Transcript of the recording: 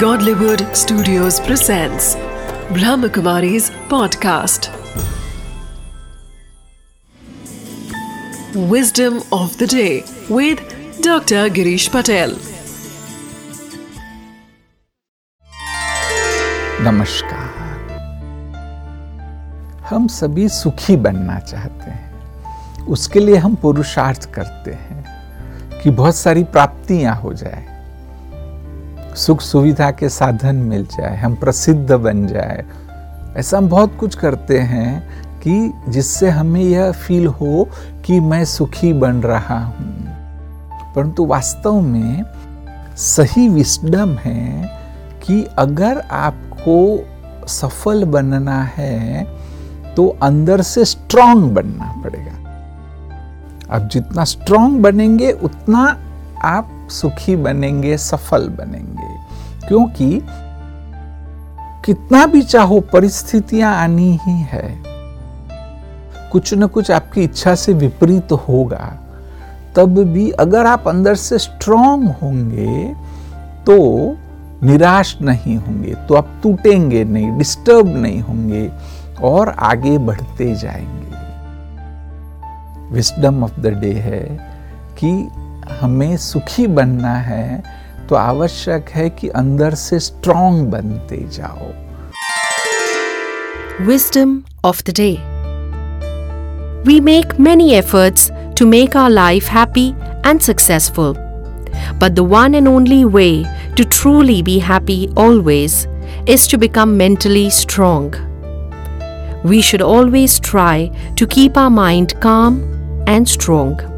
Godlywood Studios presents Brahmakumari's podcast. Wisdom of the day with Dr. Girish Patel. नमस्कार हम सभी सुखी बनना चाहते हैं उसके लिए हम पुरुषार्थ करते हैं कि बहुत सारी प्राप्तियाँ हो जाए सुख सुविधा के साधन मिल जाए, हम प्रसिद्ध बन जाए। ऐसा हम बहुत कुछ करते हैं कि जिससे हमें यह फील हो कि मैं सुखी बन रहा हूँ। परंतु वास्तव में सही विस्डम है कि अगर आपको सफल बनना है तो अंदर से स्ट्रांग बनना पड़ेगा। आप जितना स्ट्रांग बनेंगे, उतना आप सुखी बनेंगे, सफल बनेंगे। क्योंकि कितना भी चाहो परिस्थितियाँ आनी ही है। कुछ न कुछ आपकी इच्छा से विपरीत होगा। तब भी अगर आप अंदर से स्ट्रांग होंगे तो निराश नहीं होंगे तो आप टूटेंगे नहीं डिस्टर्ब नहीं होंगे और आगे बढ़ते जाएँगे। विस्डम ऑफ़ द डे है कि हमें सुखी बनना है तो आवश्यक है कि अंदर से स्ट्रॉन्ग बनते जाओ। Wisdom of the day we make many efforts to make our life happy and successful but the one and only way to truly be happy always is to become mentally strong we should always try to keep our mind calm and strong